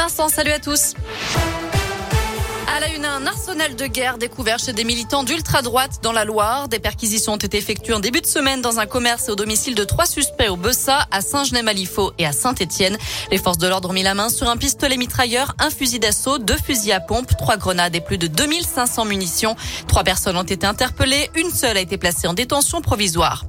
Vincent, salut à tous. À la une, un arsenal de guerre découvert chez des militants d'ultra-droite dans la Loire. Des perquisitions ont été effectuées en début de semaine dans un commerce et au domicile de trois suspects au Bessa, à Saint-Genès-Malifaux et à Saint-Étienne. Les forces de l'ordre ont mis la main sur un pistolet mitrailleur, un fusil d'assaut, deux fusils à pompe, trois grenades et plus de 2500 munitions. Trois personnes ont été interpellées. Une seule a été placée en détention provisoire.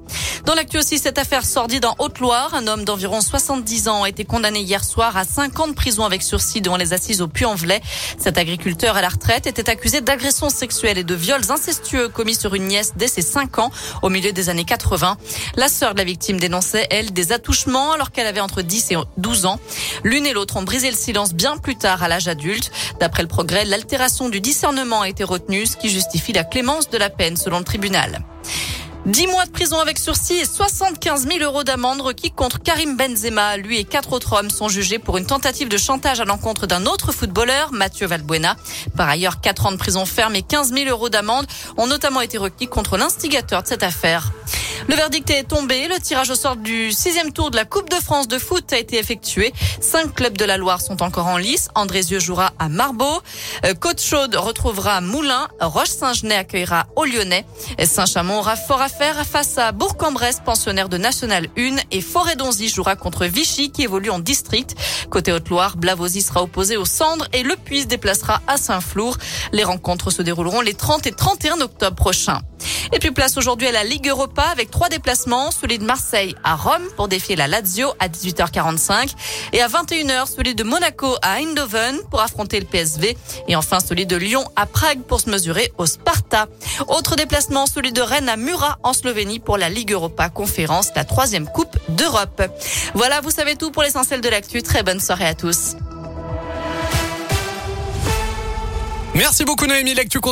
Dans l'actu aussi, cette affaire sordide en Haute-Loire. Un homme d'environ 70 ans a été condamné hier soir à 5 ans de prison avec sursis devant les assises au Puy-en-Velay. Cet agriculteur à la retraite était accusé d'agressions sexuelles et de viols incestueux commis sur une nièce dès ses 5 ans au milieu des années 80. La sœur de la victime dénonçait, elle, des attouchements alors qu'elle avait entre 10 et 12 ans. L'une et l'autre ont brisé le silence bien plus tard à l'âge adulte. D'après le progrès, l'altération du discernement a été retenue, ce qui justifie la clémence de la peine selon le tribunal. 10 mois de prison avec sursis et 75 000 euros d'amende requis contre Karim Benzema. Lui et quatre autres hommes sont jugés pour une tentative de chantage à l'encontre d'un autre footballeur, Mathieu Valbuena. Par ailleurs, 4 ans de prison ferme et 15 000 euros d'amende ont notamment été requis contre l'instigateur de cette affaire. Le verdict est tombé. Le tirage au sort du sixième tour de la Coupe de France de foot a été effectué. Cinq clubs de la Loire sont encore en lice. Andrézieux jouera à Marbeau. Euh, Côte-Chaude retrouvera Moulins. Roche-Saint-Genès accueillera au Lyonnais. Saint-Chamond aura fort à faire face à Bourg-en-Bresse, pensionnaire de National 1. Et Forêt-Donzy jouera contre Vichy, qui évolue en district. Côté Haute-Loire, Blavozy sera opposé au Cendres et Le Puy se déplacera à Saint-Flour. Les rencontres se dérouleront les 30 et 31 octobre prochains. Et puis place aujourd'hui à la Ligue Europa avec trois déplacements. Celui de Marseille à Rome pour défier la Lazio à 18h45. Et à 21h, celui de Monaco à Eindhoven pour affronter le PSV. Et enfin celui de Lyon à Prague pour se mesurer au Sparta. Autre déplacement, celui de Rennes à Murat en Slovénie pour la Ligue Europa Conférence, la troisième Coupe d'Europe. Voilà, vous savez tout pour l'essentiel de l'actu. Très bonne soirée à tous. Merci beaucoup Noémie, l'actu continue.